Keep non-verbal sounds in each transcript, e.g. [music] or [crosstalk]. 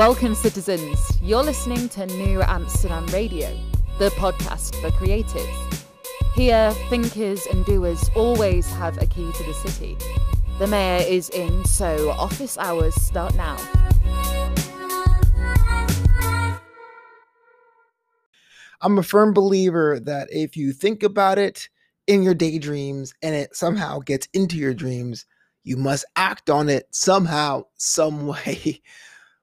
Welcome, citizens. You're listening to New Amsterdam Radio, the podcast for creatives. Here, thinkers and doers always have a key to the city. The mayor is in, so office hours start now. I'm a firm believer that if you think about it in your daydreams and it somehow gets into your dreams, you must act on it somehow, some [laughs] way.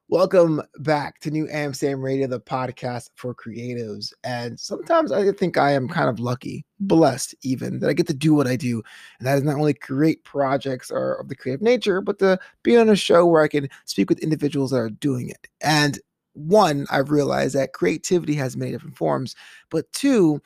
Welcome back to New Amsterdam Radio, the podcast for creatives. And sometimes I think I am kind of lucky, blessed even, that I get to do what I do. And that is not only create projects or of the creative nature, but to be on a show where I can speak with individuals that are doing it. And one, I've realized that creativity has many different forms, but two,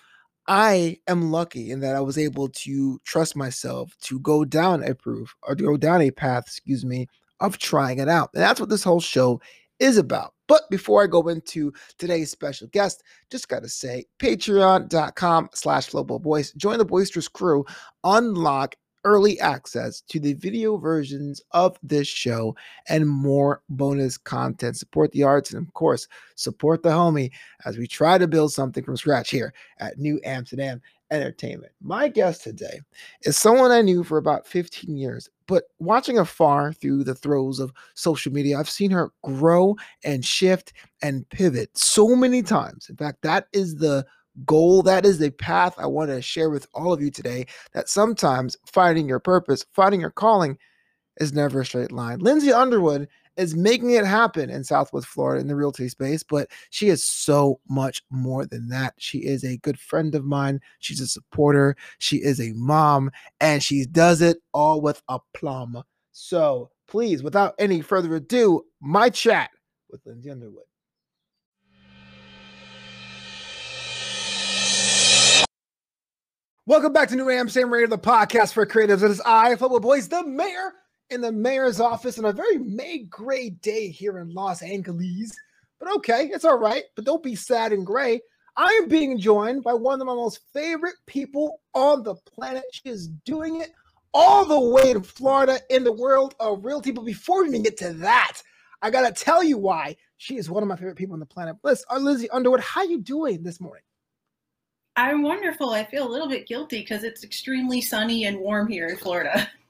I am lucky in that I was able to trust myself to go down a proof or to go down a path, excuse me, of trying it out. And that's what this whole show is about. But before I go into today's special guest, just got to say, patreon.com slash Boys. Join the boisterous crew. Unlock early access to the video versions of this show and more bonus content. Support the arts and, of course, support the homie as we try to build something from scratch here at New Amsterdam Entertainment. My guest today is someone I knew for about 15 years, but watching afar through the throes of social media, I've seen her grow and shift and pivot so many times. In fact, that is the goal. That is the path I want to share with all of you today. That sometimes finding your purpose, finding your calling is never a straight line. Lindsay Underwood is making it happen in Southwest Florida in the realty space, but she is so much more than that. She is a good friend of mine. She's a supporter. She is a mom, and she does it all with aplomb. So please, without any further ado, my chat with Lindsay Underwood. Welcome back to New Amsterdam Radio, the podcast for creatives. It is I, Football Boys, the mayor in the mayor's office on a very May gray day here in Los Angeles. But okay, it's all right. But don't be sad and gray. I am being joined by one of my most favorite people on the planet. She is doing it all the way in Florida in the world of realty. But before we even get to that, I gotta tell you why she is one of my favorite people on the planet. Liz, uh, Lizzie Underwood, how you doing this morning? I'm wonderful. I feel a little bit guilty because it's extremely sunny and warm here in Florida. [laughs]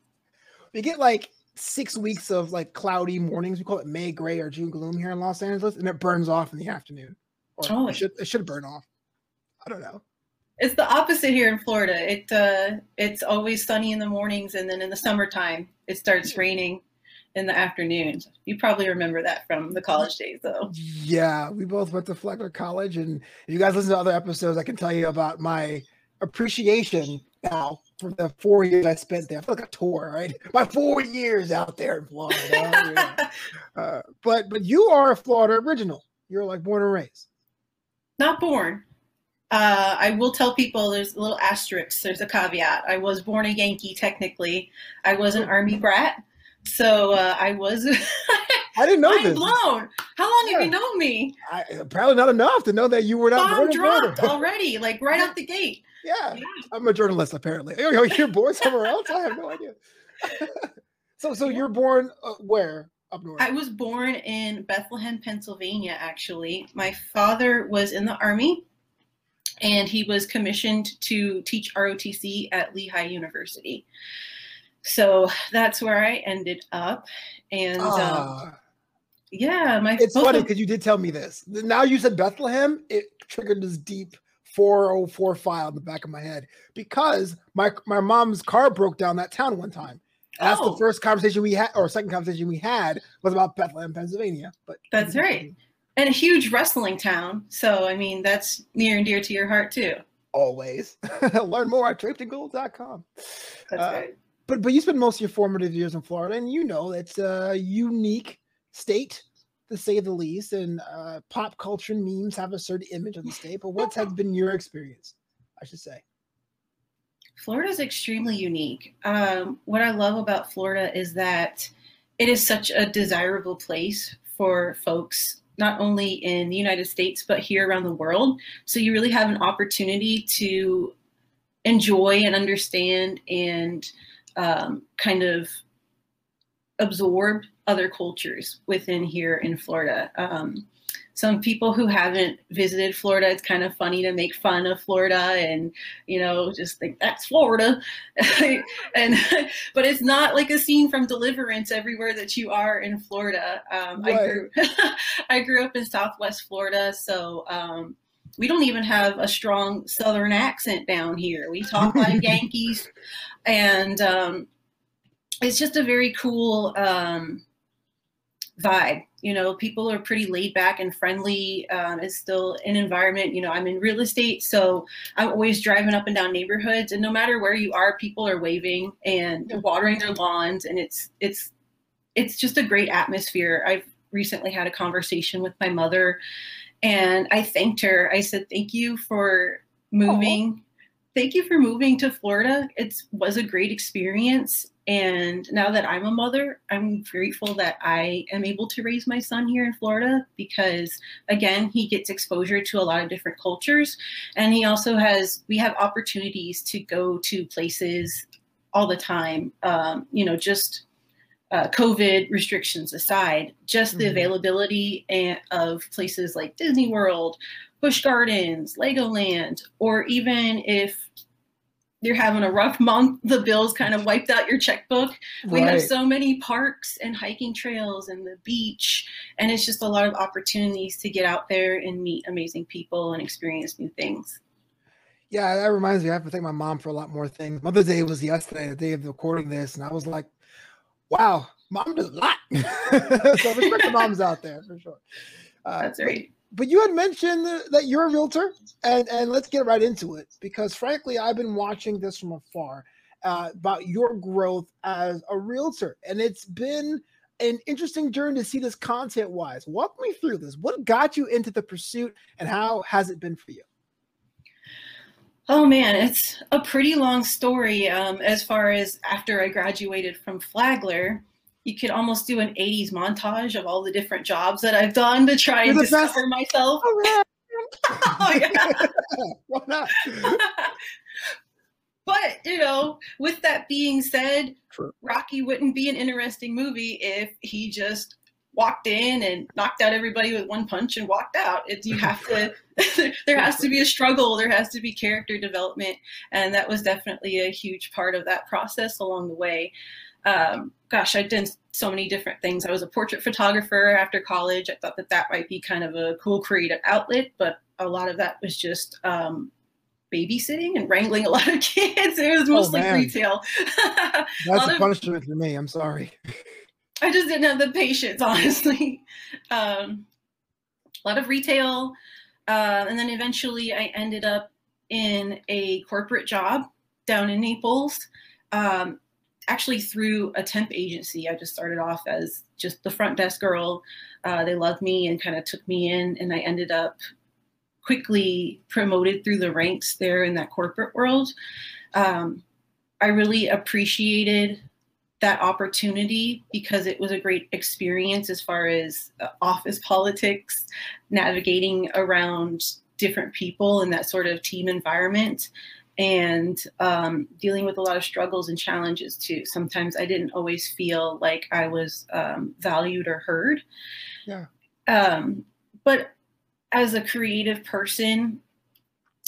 We get like six weeks of like cloudy mornings. We call it May gray or June gloom here in Los Angeles, and it burns off in the afternoon. Or oh, it should, it should burn off. I don't know. It's the opposite here in Florida. It uh, it's always sunny in the mornings, and then in the summertime it starts raining in the afternoons. You probably remember that from the college days, though. Yeah, we both went to Flagler College, and if you guys listen to other episodes, I can tell you about my appreciation now for the four years I spent there. I feel like a tour, right? [laughs] My four years out there in Florida. yeah. [laughs] uh, but but you are a Florida original. You're like born and raised. Not born. Uh, I will tell people there's a little asterisk. There's a caveat. I was born a Yankee technically. I was an oh. Army brat. So uh, I was. [laughs] I didn't know this. Blown. How long yeah. have you known me? I, probably not enough to know that you were not Bomb dropped already, like right out the gate. [laughs] Yeah. yeah. I'm a journalist apparently. Oh, you're born somewhere else? I have no idea. [laughs] so, so you're born uh, where? Up north. I was born in Bethlehem, Pennsylvania. Actually, my father was in the army, and he was commissioned to teach ROTC at Lehigh University so that's where I ended up. And uh, um, yeah, my it's funny because you did tell me this. Now you said Bethlehem, it triggered this deep 404 file in the back of my head because my my mom's car broke down that town one time. That's oh. the first conversation we had, or second conversation we had, was about Bethlehem, Pennsylvania. But that's right, and a huge wrestling town. So I mean, that's near and dear to your heart too. Always [laughs] learn more at drapedingold.com. That's uh, right but but you spent most of your formative years in Florida, and you know it's a unique state to say the least. And uh, pop culture and memes have a certain image of the state. But what has been your experience? I should say. Florida is extremely unique. Um, what I love about Florida is that it is such a desirable place for folks not only in the United States but here around the world. So you really have an opportunity to enjoy and understand and um, kind of absorb other cultures within here in Florida. Um, some people who haven't visited Florida, it's kind of funny to make fun of Florida and, you know, just think that's Florida. [laughs] and, [laughs] but it's not like a scene from Deliverance everywhere that you are in Florida. Um, right. I, grew, [laughs] I grew up in Southwest Florida. So, um, we don't even have a strong Southern accent down here. We talk like [laughs] Yankees. And, um, it's just a very cool, um, vibe. You know, people are pretty laid back and friendly. Um, it's still an environment. You know, I'm in real estate, so I'm always driving up and down neighborhoods, and no matter where you are, people are waving and watering their lawns, and it's it's it's just a great atmosphere. I've recently had a conversation with my mother, and I thanked her. I said, "Thank you for moving." Thank you for moving to Florida. It was a great experience. And now that I'm a mother, I'm grateful that I am able to raise my son here in Florida because, again, he gets exposure to a lot of different cultures. And he also has, we have opportunities to go to places all the time, um, you know, just uh, COVID restrictions aside, just the mm-hmm. availability and, of places like Disney World, Busch Gardens, Legoland, or even if you're having a rough month, the bills kind of wiped out your checkbook. We right. have so many parks and hiking trails and the beach, and it's just a lot of opportunities to get out there and meet amazing people and experience new things. Yeah, that reminds me. I have to thank my mom for a lot more things. Mother's Day was yesterday, the day of recording this, and I was like, "Wow, mom does a lot." [laughs] so respect the moms out there for sure. Uh, That's right but you had mentioned that you're a realtor, and and let's get right into it because frankly, I've been watching this from afar uh, about your growth as a realtor, and it's been an interesting journey to see this content wise. Walk me through this. What got you into the pursuit, and how has it been for you? Oh man, it's a pretty long story. Um, as far as after I graduated from Flagler, you could almost do an 80s montage of all the different jobs that I've done to try and discover best. myself. Oh, yeah. [laughs] oh, yeah. [laughs] Why not? [laughs] but, you know, with that being said, True. Rocky wouldn't be an interesting movie if he just walked in and knocked out everybody with one punch and walked out. It's you have to [laughs] there has to be a struggle, there has to be character development, and that was definitely a huge part of that process along the way um, gosh, I've done so many different things. I was a portrait photographer after college. I thought that that might be kind of a cool creative outlet, but a lot of that was just um, babysitting and wrangling a lot of [laughs] kids. It was oh, mostly oh, retail. [laughs] That's a, a punishment for me. I'm sorry. I just didn't have the patience, [laughs] honestly. Um, a lot of retail. Uh, and then eventually I ended up in a corporate job down in Naples. Um, actually through a temp agency. I just started off as just the front desk girl. Uh, they loved me and kind of took me in, and I ended up quickly promoted through the ranks there in that corporate world. Um, I really appreciated that opportunity because it was a great experience as far as uh, office politics, navigating around different people in that sort of team environment and um, dealing with a lot of struggles and challenges too. Sometimes I didn't always feel like I was um, valued or heard. Yeah. Um, but as a creative person,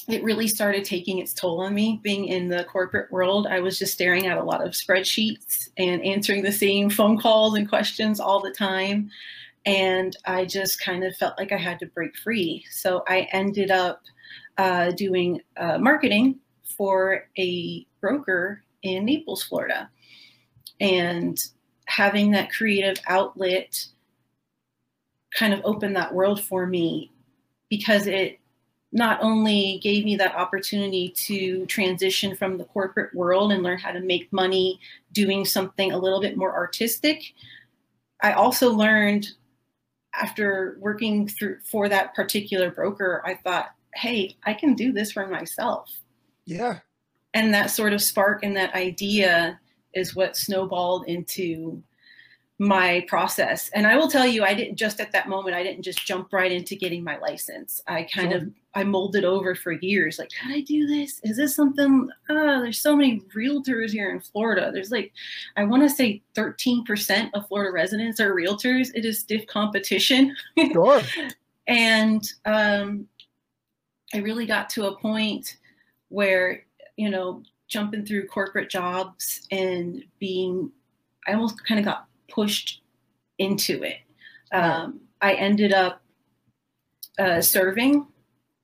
it really started taking its toll on me. Being in the corporate world, I was just staring at a lot of spreadsheets and answering the same phone calls and questions all the time. And I just kind of felt like I had to break free. So I ended up uh, doing uh, marketing for a broker in Naples, Florida. And having that creative outlet kind of opened that world for me because it not only gave me that opportunity to transition from the corporate world and learn how to make money doing something a little bit more artistic, I also learned after working through for that particular broker, I thought, hey, I can do this for myself. Yeah. And that sort of spark and that idea is what snowballed into my process. And I will tell you, I didn't just at that moment, I didn't just jump right into getting my license. I kind sure. of I molded over for years. Like, can I do this? Is this something? Oh, there's so many realtors here in Florida. There's like, I want to say 13% of Florida residents are realtors. It is stiff competition. [laughs] Sure. and um, I really got to a point where, you know, jumping through corporate jobs and being, I almost kind of got pushed into it. Um, I ended up uh, serving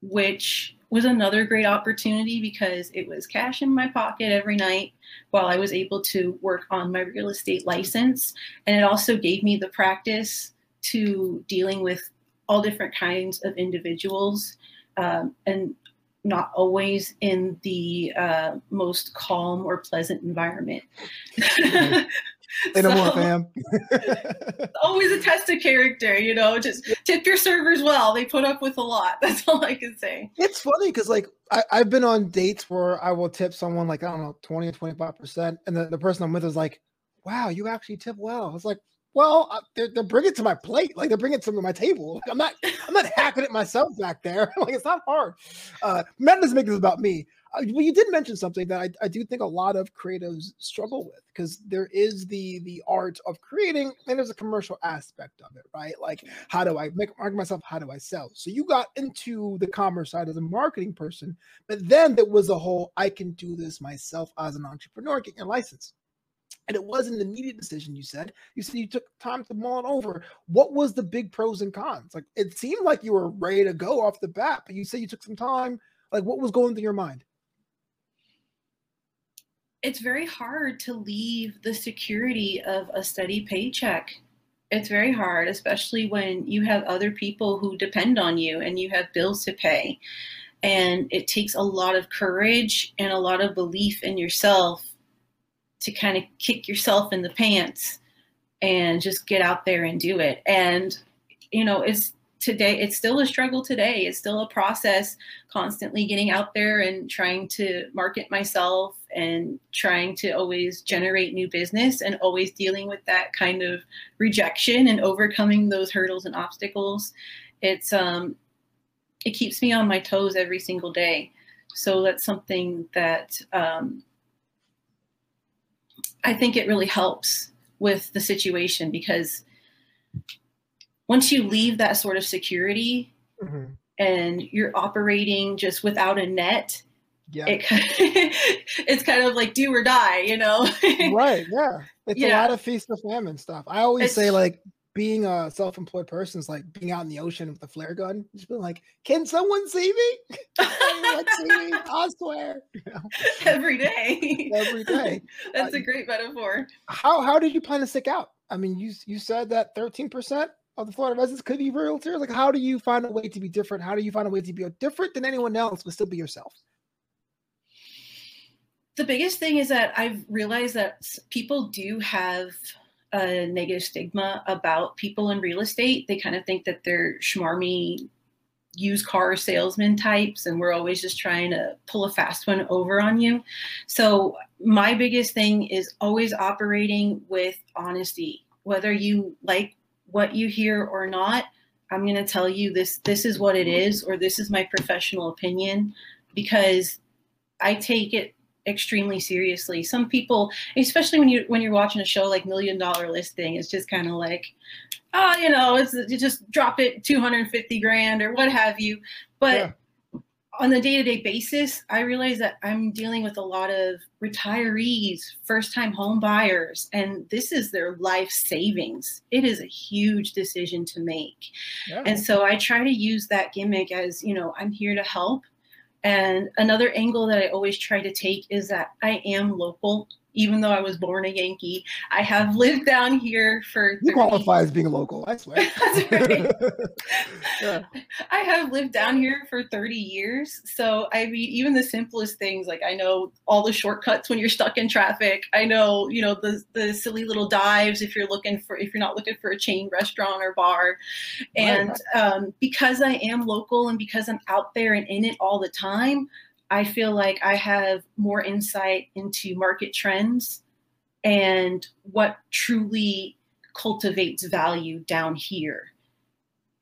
which was another great opportunity because it was cash in my pocket every night while I was able to work on my real estate license. And it also gave me the practice to dealing with all different kinds of individuals um, and not always in the uh, most calm or pleasant environment. [laughs] [laughs] They know so, more, fam. [laughs] always a test of character, you know. Just tip your servers well. They put up with a lot. [laughs] That's all I can say. It's funny because, like, I, have been on dates where I will tip someone like I don't know, twenty or twenty five percent, and the, the person I'm with is like, "Wow, you actually tip well." It's like, well, they're, they're bringing it to my plate, like they're bringing it to my table. Like, I'm not, I'm not hacking it myself back there. [laughs] like it's not hard. Uh, Matt doesn't make this about me. Uh, well, you did mention something that I, I do think a lot of creatives struggle with because there is the the art of creating and there's a commercial aspect of it, right? Like, how do I make market myself? How do I sell? So you got into the commerce side as a marketing person, but then there was a whole I can do this myself as an entrepreneur, get your license. And it wasn't an immediate decision, you said. You said you took time to mull it over. What was the big pros and cons? Like it seemed like you were ready to go off the bat, but you said you took some time. Like what was going through your mind? it's very hard to leave the security of a steady paycheck. It's very hard, especially when you have other people who depend on you and you have bills to pay. And it takes a lot of courage and a lot of belief in yourself to kind of kick yourself in the pants and just get out there and do it. And, you know, it's today it's still a struggle today. It's still a process constantly getting out there and trying to market myself and trying to always generate new business and always dealing with that kind of rejection and overcoming those hurdles and obstacles. It's um it keeps me on my toes every single day. So that's something that um i think it really helps with the situation because once you leave that sort of security mm-hmm. and you're operating just without a net, yeah. It, [laughs] it's kind of like do or die, you know? [laughs] right. Yeah. It's yeah. a lot of feast or famine stuff. I always it's, say like being a self-employed person is like being out in the ocean with a flare gun. Just being like, can someone see me? [laughs] see me? [laughs] I swear. You know? Every day. Every day. [laughs] That's uh, a great metaphor. How how did you plan to stick out? I mean, you you said that 13% of the Florida residents could be realtors? Like, how do you find a way to be different? How do you find a way to be different than anyone else, but still be yourself? The biggest thing is that I've realized that people do have a negative stigma about people in real estate. They kind of think that they're schmarmy used car salesman types and we're always just trying to pull a fast one over on you. So my biggest thing is always operating with honesty. Whether you like what you hear or not, I'm going to tell you this this is what it is or this is my professional opinion because I take it extremely seriously. Some people, especially when you when you're watching a show like Million Dollar Listing, it's just kind of like, oh, you know, it's you just drop it 250 grand or what have you. But yeah on the day-to-day basis i realize that i'm dealing with a lot of retirees first-time home buyers and this is their life savings it is a huge decision to make yeah. and so i try to use that gimmick as you know i'm here to help and another angle that i always try to take is that i am local even though I was born a Yankee. I have lived down here for. You qualify as being local, I swear. [laughs] yeah. [laughs] [laughs] I have lived down here for 30 years. So, I mean, even the simplest things, like I know all the shortcuts when you're stuck in traffic. I know, you know, the, the silly little dives if you're looking for, if you're not looking for a chain restaurant or bar. And right. um, because I am local and because I'm out there and in it all the time, I feel like I have more insight into market trends and what truly cultivates value down here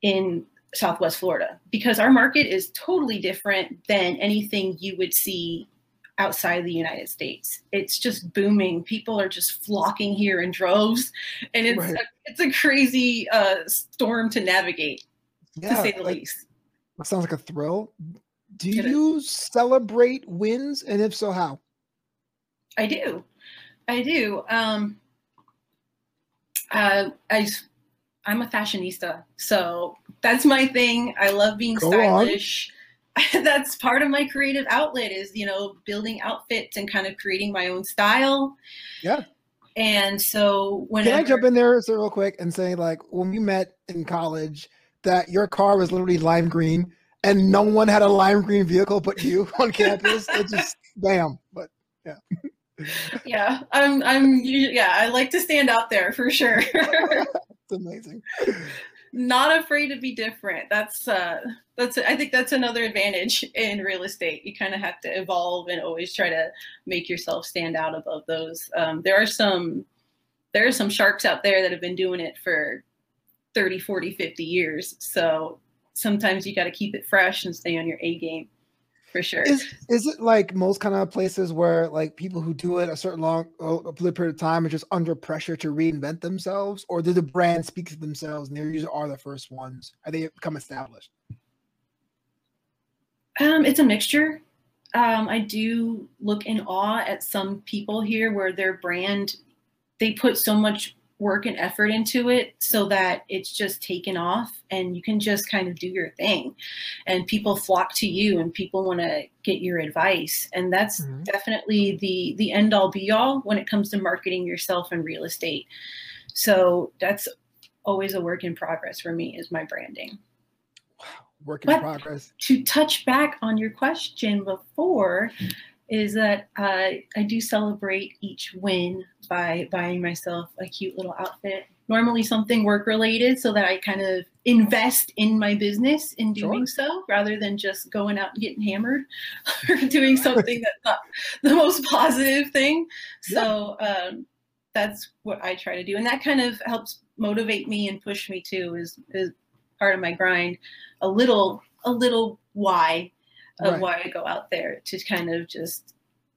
in Southwest Florida because our market is totally different than anything you would see outside the United States. It's just booming. People are just flocking here in droves, and it's right. a, it's a crazy uh, storm to navigate, yeah, to say the like, least. That sounds like a thrill. Do it you is. celebrate wins, and if so, how? I do, I do. Um, uh, I I'm a fashionista, so that's my thing. I love being Go stylish. [laughs] that's part of my creative outlet is, you know, building outfits and kind of creating my own style. Yeah. And so when Can I jump in there so real quick and say like when we met in college that your car was literally lime green and no one had a lime green vehicle but you [laughs] on campus. it just bam. But yeah. yeah, I'm I'm yeah, I like to stand out there for sure. [laughs] It's amazing. Not afraid to be different. That's uh that's I think that's another advantage in real estate. You kind of have to evolve and always try to make yourself stand out above those. Um, there are some there are some sharks out there that have been doing it for 30, 40, 50 years. So sometimes you got to keep it fresh and stay on your A game for sure. Is is it like most kind of places where like people who do it a certain long a period of time are just under pressure to reinvent themselves, or do the brand speak to themselves and they usually are the first ones? Are they become established? Um, it's a mixture. Um, I do look in awe at some people here where their brand they put so much work and effort into it so that it's just taken off and you can just kind of do your thing. And people flock to you and people want to get your advice. And that's mm-hmm. definitely the the end all be all when it comes to marketing yourself in real estate. So that's always a work in progress for me is my branding. Wow work in but progress. to touch back on your question before is that uh, I do celebrate each win by buying myself a cute little outfit. Normally something work related so that I kind of invest in my business in doing sure. so rather than just going out and getting hammered [laughs] or doing something that's not the most positive thing. So um, that's what I try to do. And that kind of helps motivate me and push me too is, is part of my grind. A little, a little why of right. why I go out there to kind of just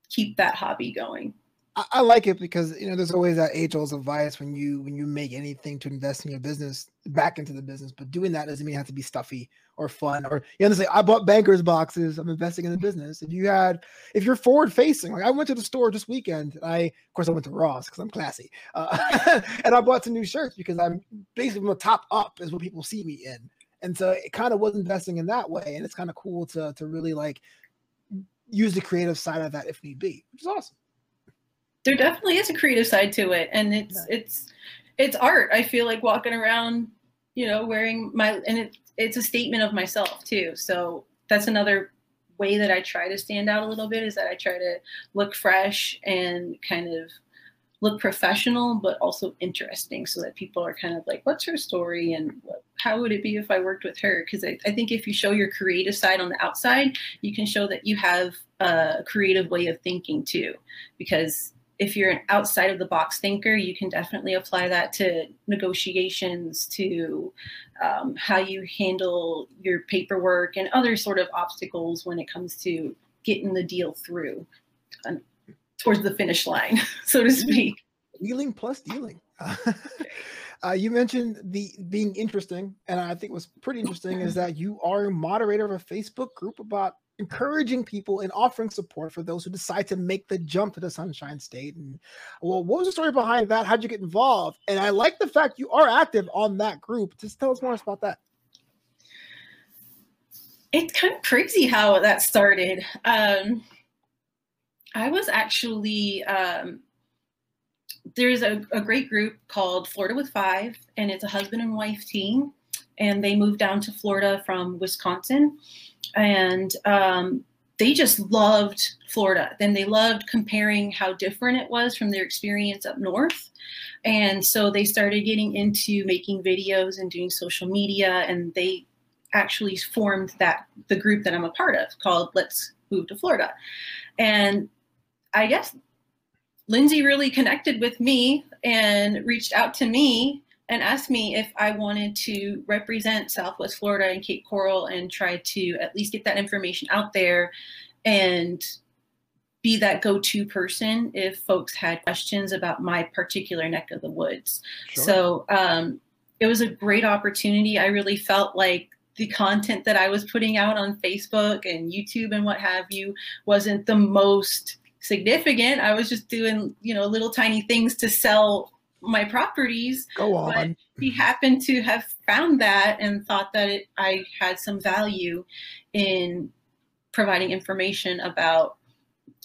keep that hobby going. I, I like it because you know there's always that age old advice when you when you make anything to invest in your business back into the business, but doing that doesn't mean it has to be stuffy or fun or you know say I bought bankers boxes, I'm investing in the business. If you had if you're forward facing, like I went to the store this weekend, I of course I went to Ross because I'm classy, uh, [laughs] and I bought some new shirts because I'm basically the top up is what people see me in. And so it kind of was investing in that way. And it's kind of cool to to really like use the creative side of that if need be, which is awesome. There definitely is a creative side to it. And it's yeah. it's it's art. I feel like walking around, you know, wearing my and it, it's a statement of myself too. So that's another way that I try to stand out a little bit is that I try to look fresh and kind of look professional but also interesting so that people are kind of like what's her story and what, how would it be if i worked with her? Because I, I, think if you show your creative side on the outside you can show that you have a creative way of thinking too. Because if you're an outside of the box thinker you can definitely apply that to negotiations to um, how you handle your paperwork and other sort of obstacles when it comes to getting the deal through towards the finish line, [laughs] so to speak. Wheeling plus dealing. [laughs] uh, you mentioned the being interesting, and I think was pretty interesting is that you are a moderator of a Facebook group about encouraging people and offering support for those who decide to make the jump to the Sunshine State. And well, what was the story behind that? How'd you get involved? And I like the fact you are active on that group. Just tell us more about that. It's kind of crazy how that started. Um, I was actually um, there's a, a, great group called Florida with Five, and it's a husband and wife team, and they moved down to Florida from Wisconsin, and um, they just loved Florida. Then they loved comparing how different it was from their experience up north. And so they started getting into making videos and doing social media, and they actually formed that the group that I'm a part of called Let's Move to Florida. And I guess Lindsay really connected with me and reached out to me and asked me if I wanted to represent Southwest Florida and Cape Coral and try to at least get that information out there and be that go-to person if folks had questions about my particular neck of the woods. Sure. So um, it was a great opportunity. I really felt like the content that I was putting out on Facebook and YouTube and what have you wasn't the most significant. I was just doing, you know, little tiny things to sell my properties. Go on. But he happened to have found that and thought that it, I had some value in providing information about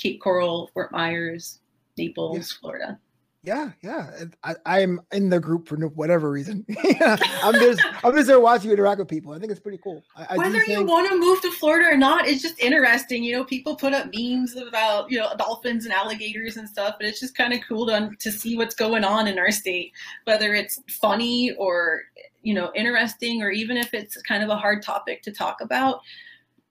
Cape Coral, Fort Myers, Naples, yes. Florida. Yeah, yeah. I, am in the group for whatever reason. [laughs] yeah, I'm just [laughs] I'm just there watching you interact with people. I think it's pretty cool. I, Whether you want to move to Florida or not, it's just interesting. You know, people put up memes about you know dolphins and alligators and stuff, but it's just kind of cool to to see what's going on in our state. Whether it's funny or you know interesting, or even if it's kind of a hard topic to talk about,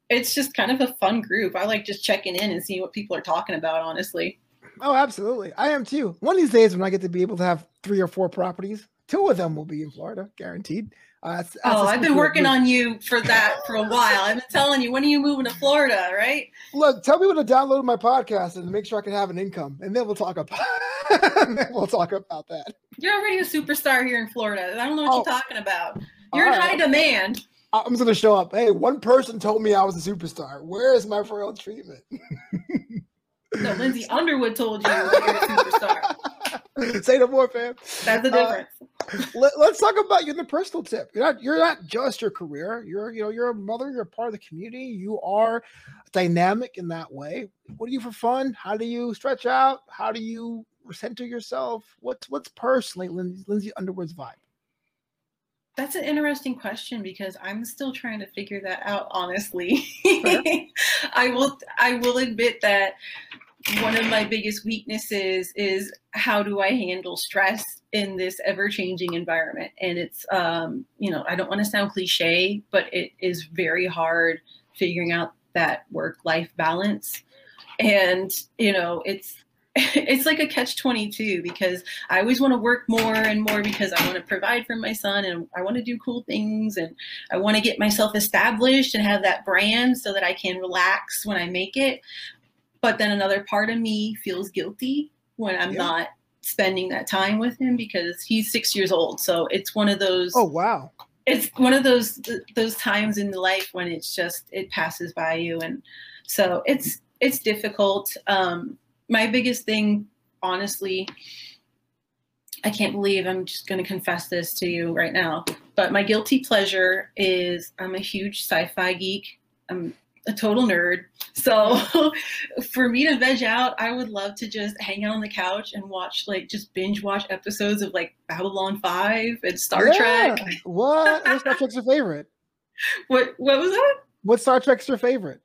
it's just kind of a fun group. I like just checking in and seeing what people are talking about. Honestly. Oh, absolutely. I am too. One of these days, when I get to be able to have three or four properties, two of them will be in Florida, guaranteed. Uh, that's, that's oh, I've been working on you for that for a while. I've been telling you, when are you moving to Florida, right? Look, tell me when to download my podcast and make sure I can have an income, and then we'll talk about. [laughs] we'll talk about that. You're already a superstar here in Florida. I don't know what oh. you're talking about. You're in high demand. I'm just gonna show up. Hey, one person told me I was a superstar. Where is my royal treatment? [laughs] No, Lindsay Underwood told you you're a superstar. [laughs] Say no more, fam. That's the difference. Uh, let, us talk about you in the personal tip. You're not you're not just your career. You're you know you're a mother. You're a part of the community. You are dynamic in that way. What do you for fun? How do you stretch out? How do you center yourself? What's what's personally Lindsay, Lindsay Underwood's vibe? That's an interesting question because I'm still trying to figure that out honestly. [laughs] I will I will admit that one of my biggest weaknesses is how do I handle stress in this ever changing environment? And it's, um, you know, I don't want to sound cliche, but it is very hard figuring out that work life balance. And, you know, it's, [laughs] it's like a catch 22 because I always want to work more and more because I want to provide for my son and I want to do cool things and I want to get myself established and have that brand so that I can relax when I make it. But then another part of me feels guilty when I'm yeah. not spending that time with him because he's six years old. So it's one of those. Oh wow! It's one of those those times in life when it's just it passes by you, and so it's it's difficult. Um, my biggest thing, honestly, I can't believe I'm just going to confess this to you right now, but my guilty pleasure is I'm a huge sci-fi geek. I'm a total nerd. So [laughs] for me to veg out, I would love to just hang out on the couch and watch like just binge watch episodes of like Babylon 5 and Star yeah. Trek. What? [laughs] What Star Trek's your favorite? What what was that? What Star Trek's your favorite?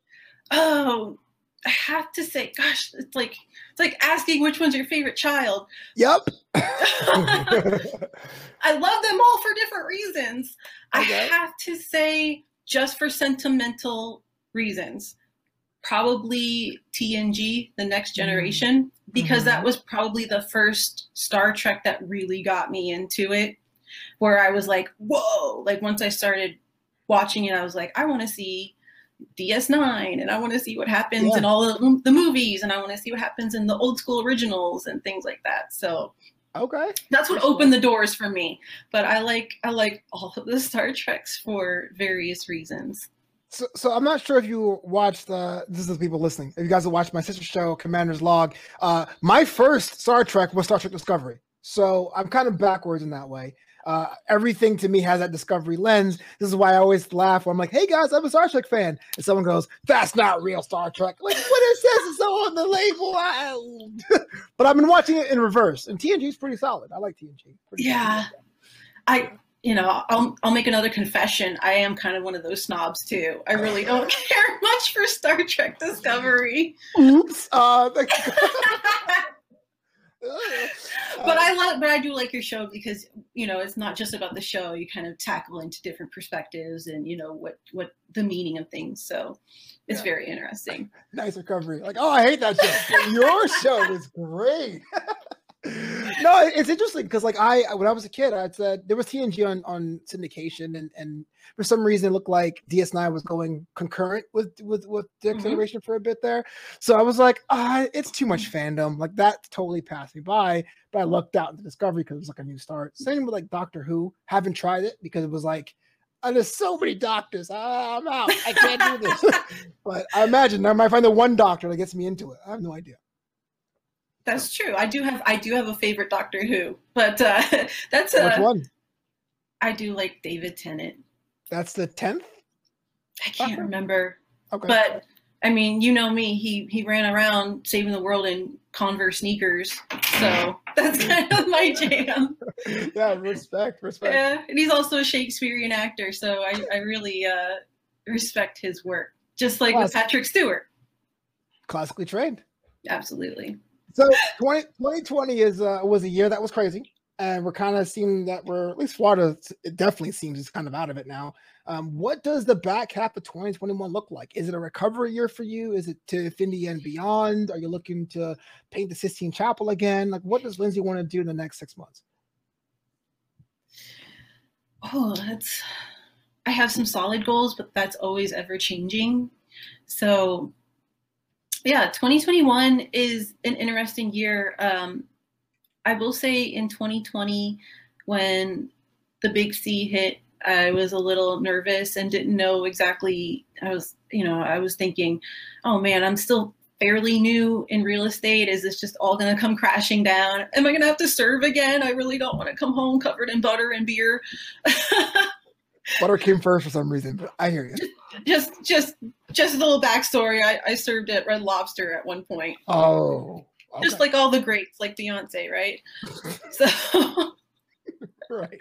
Oh, I have to say, gosh, it's like it's like asking which one's your favorite child. Yep. [laughs] I love them all for different reasons. Okay. I have to say, just for sentimental reasons. Probably TNG, The Next mm-hmm. Generation, because mm-hmm. that was probably the first Star Trek that really got me into it, where I was like, whoa, like once I started watching it, I was like, I want to see DS9 and I want to see what happens yeah. in all of the movies and I want to see what happens in the old school originals and things like that. So okay. That's what opened the doors for me. But I like I like all of the Star Treks for various reasons. So, so I'm not sure if you watched the. This is the people listening. If you guys have watched my sister show, Commander's Log, uh, my first Star Trek was Star Trek Discovery. So I'm kind of backwards in that way. Uh, everything to me has that Discovery lens. This is why I always laugh. When I'm like, "Hey guys, I'm a Star Trek fan," and someone goes, "That's not real Star Trek." Like, what it says is on the label. I... [laughs] but I've been watching it in reverse, and TNG is pretty solid. I like TNG. Pretty yeah, solid. I you know, I'll I'll make another confession. I am kind of one of those snobs too. I really don't [laughs] care much for Star Trek Discovery. Oops. Uh, [laughs] [laughs] but I love, but I do like your show because you know it's not just about the show. You kind of tackle into different perspectives and you know what what the meaning of things. So it's yeah. very interesting. Nice recovery. Like, oh, I hate that show. your show is great. No, it's interesting because like I when I was a kid, I said there was TNG on on syndication, and and for some reason it looked like DS9 was going concurrent with with with the Mhm. for a bit there. So I was like, ah, it's too much fandom. Like that totally passed me by. But I looked out into Discovery because it was like a new start. Same with like Doctor Who. Haven't tried it because it was like. Oh, there's so many doctors. Ah, I'm out. I can't do this. [laughs] but I imagine I might find the one doctor that gets me into it. I have no idea. That's true. I do have I do have a favorite Doctor Who, but uh, [laughs] that's a, Which one? I do like David Tennant. That's the tenth. I can't Okay. remember, Okay. but I mean, you know me. He he ran around saving the world in Converse sneakers, so [laughs] that's [laughs] kind of my jam. yeah, respect, respect. Yeah, and he's also a Shakespearean actor, so I I really uh, respect his work, just like with Patrick Stewart. Classically trained. Absolutely. So 20, 2020 is uh, was a year that was crazy, and we're kind of seeing that we're at least Florida. It definitely seems it's kind of out of it now. Um, what does the back half of 2021 look like? Is it a recovery year for you? Is it to Infinity and beyond? Are you looking to paint the Sistine Chapel again? Like, what does Lindsay want to do in the next six months? Oh, that's. I have some solid goals, but that's always ever changing. So, yeah, 2021 is an interesting year. Um, I will say in 2020, when the big C hit, I was a little nervous and didn't know exactly. I was, you know, I was thinking, oh man, I'm still fairly new in real estate. Is this just all going to come crashing down? Am I going to have to serve again? I really don't want to come home covered in butter and beer. [laughs] Butter came first for some reason, but I hear you. just, just, just a little backstory. I, I served at Red Lobster at one point, Oh, okay. just like all the greats, like Beyonce, right? [laughs] So right.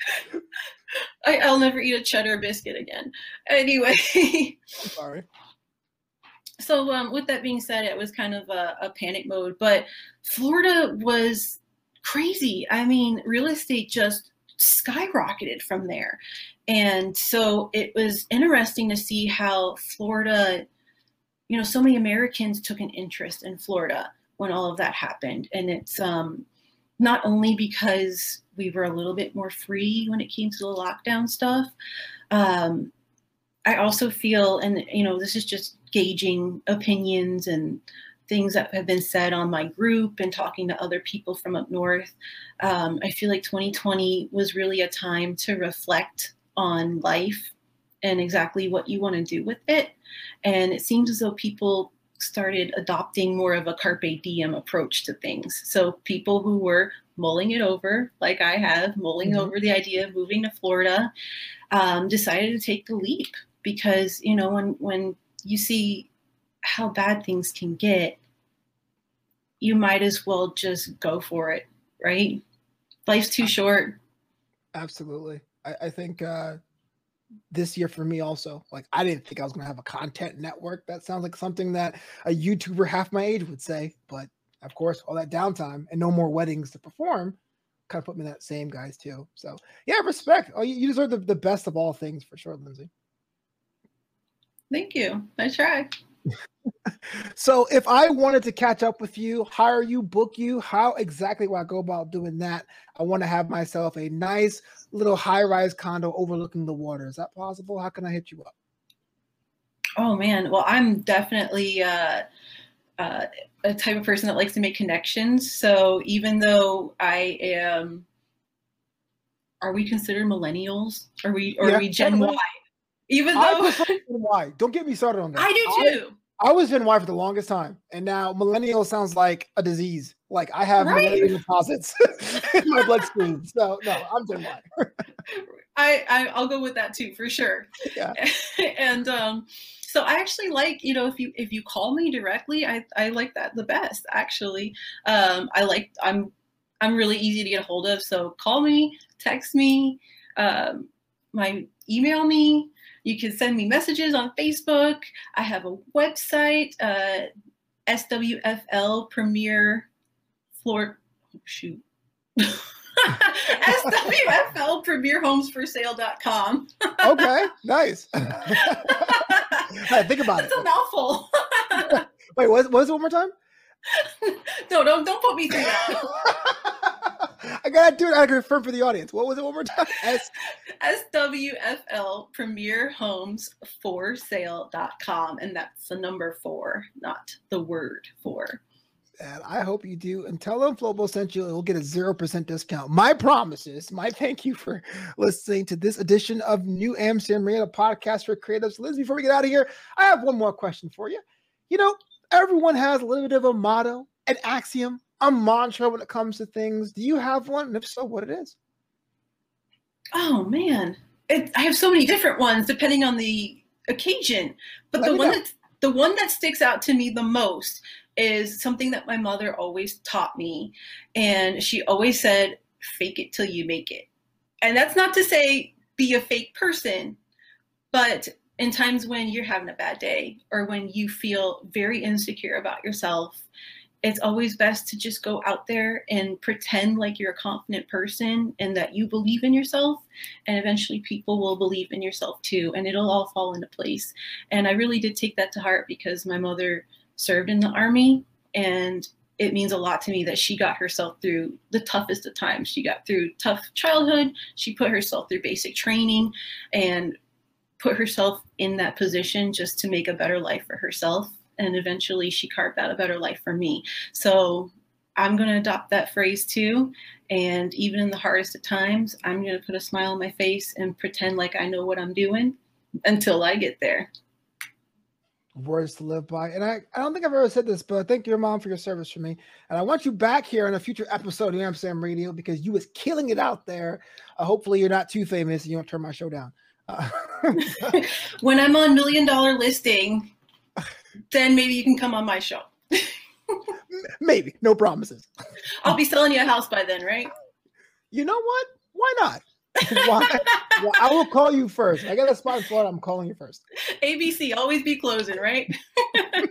I, I'll never eat a cheddar biscuit again. Anyway. I'm sorry. so um, with that being said, it was kind of a, a panic mode, but Florida was crazy. I mean, real estate just skyrocketed from there. And so it was interesting to see how Florida, you know, so many Americans took an interest in Florida when all of that happened. And it's um, not only because we were a little bit more free when it came to the lockdown stuff. Um, I also feel, and you know, this is just gauging opinions and things that have been said on my group and talking to other people from up north. Um, I feel like 2020 was really a time to reflect on life and exactly what you want to do with it. And it seems as though people started adopting more of a carpe diem approach to things. So people who were mulling it over, like I have, mulling Mhm. over the idea of moving to Florida, um, decided to take the leap because you know when when you see how bad things can get, you might as well just go for it, right? Life's too short. Absolutely. I, I think uh, this year for me also, like I didn't think I was gonna have a content network. That sounds like something that a YouTuber half my age would say. But of course, all that downtime and no more weddings to perform kind of put me in that same guys too. So yeah, respect. Oh, you, you deserve the, the best of all things for sure, Lindsay. Thank you. I try. So if I wanted to catch up with you, hire you, book you, how exactly would I go about doing that? I want to have myself a nice little high-rise condo overlooking the water. Is that possible? How can I hit you up? Oh man. Well, I'm definitely uh, uh, a type of person that likes to make connections. So even though I am, are we considered millennials? Are we? Or Yeah, are we Gen. Y? Even though prefer Gen Y. Don't get me started on that. I do too. I was Gen Y for the longest time, and now millennial sounds like a disease. Like I have Right. millennial deposits [laughs] in my bloodstream. So no, I'm Gen Y. [laughs] I, I I'll go with that too for sure. Yeah. [laughs] and um, so I actually like you know if you if you call me directly, I I like that the best actually. Um, I like I'm I'm really easy to get a hold of. So call me, text me, um, my email me. You can send me messages on Facebook. I have a website, uh, SWFL Premier Floor. Oh, shoot. [laughs] SWFL Premier Homes for Sale.com. Okay, nice. [laughs] Hey, think about it. It's a mouthful. [laughs] Wait, what, what was it one more time? no, don't don't put me through that. I gotta do it. I gotta confirm for the audience. What was it one more time? [laughs] S SWFL Premier Homes for Sale.com. And that's the number four, not the word four. And I hope you do. And tell them Flobo sent you, and we'll get a 0% discount. My promises, my [laughs] thank you for listening to this edition of New Amsterdam Radio podcast for creatives. Liz, before we get out of here, I have one more question for you. You know, everyone has a little bit of a motto, an axiom, a mantra when it comes to things. Do you have one? And if so, what it is? Oh man, it, I have so many different ones depending on the occasion. But Let the one that the one that sticks out to me the most is something that my mother always taught me, and she always said, "Fake it till you make it." And that's not to say be a fake person, but in times when you're having a bad day or when you feel very insecure about yourself it's always best to just go out there and pretend like you're a confident person and that you believe in yourself and eventually people will believe in yourself too and it'll all fall into place. And i really did take that to heart because my mother served in the army and it means a lot to me that she got herself through the toughest of times. She got through tough childhood she put herself through basic training and put herself in that position just to make a better life for herself and eventually she carved out a better life for me. So I'm going to adopt that phrase too. And even in the hardest of times, I'm going to put a smile on my face and pretend like I know what I'm doing until I get there. Words to live by. And I, I don't think I've ever said this, but thank your mom for your service for me. And I want you back here in a future episode of Amsterdam Radio because you was killing it out there. Uh, hopefully you're not too famous and you don't turn my show down. Uh, [laughs] [laughs] when I'm on million dollar listing, then maybe you can come on my show. [laughs] maybe, no promises. I'll be selling you a house by then, right? You know what? Why not? Why? well, I will call you first. I got a spot in Florida. I'm calling you first. ABC, always be closing, right? [laughs]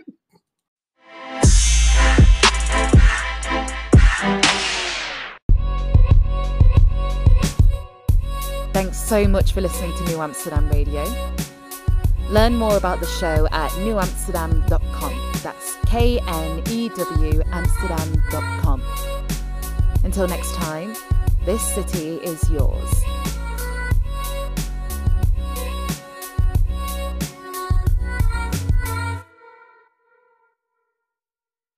Thanks so much for listening to New Amsterdam Radio. Learn more about the show at knewamsterdam.com. That's K N E W Amsterdam.com. Until next time, this city is yours.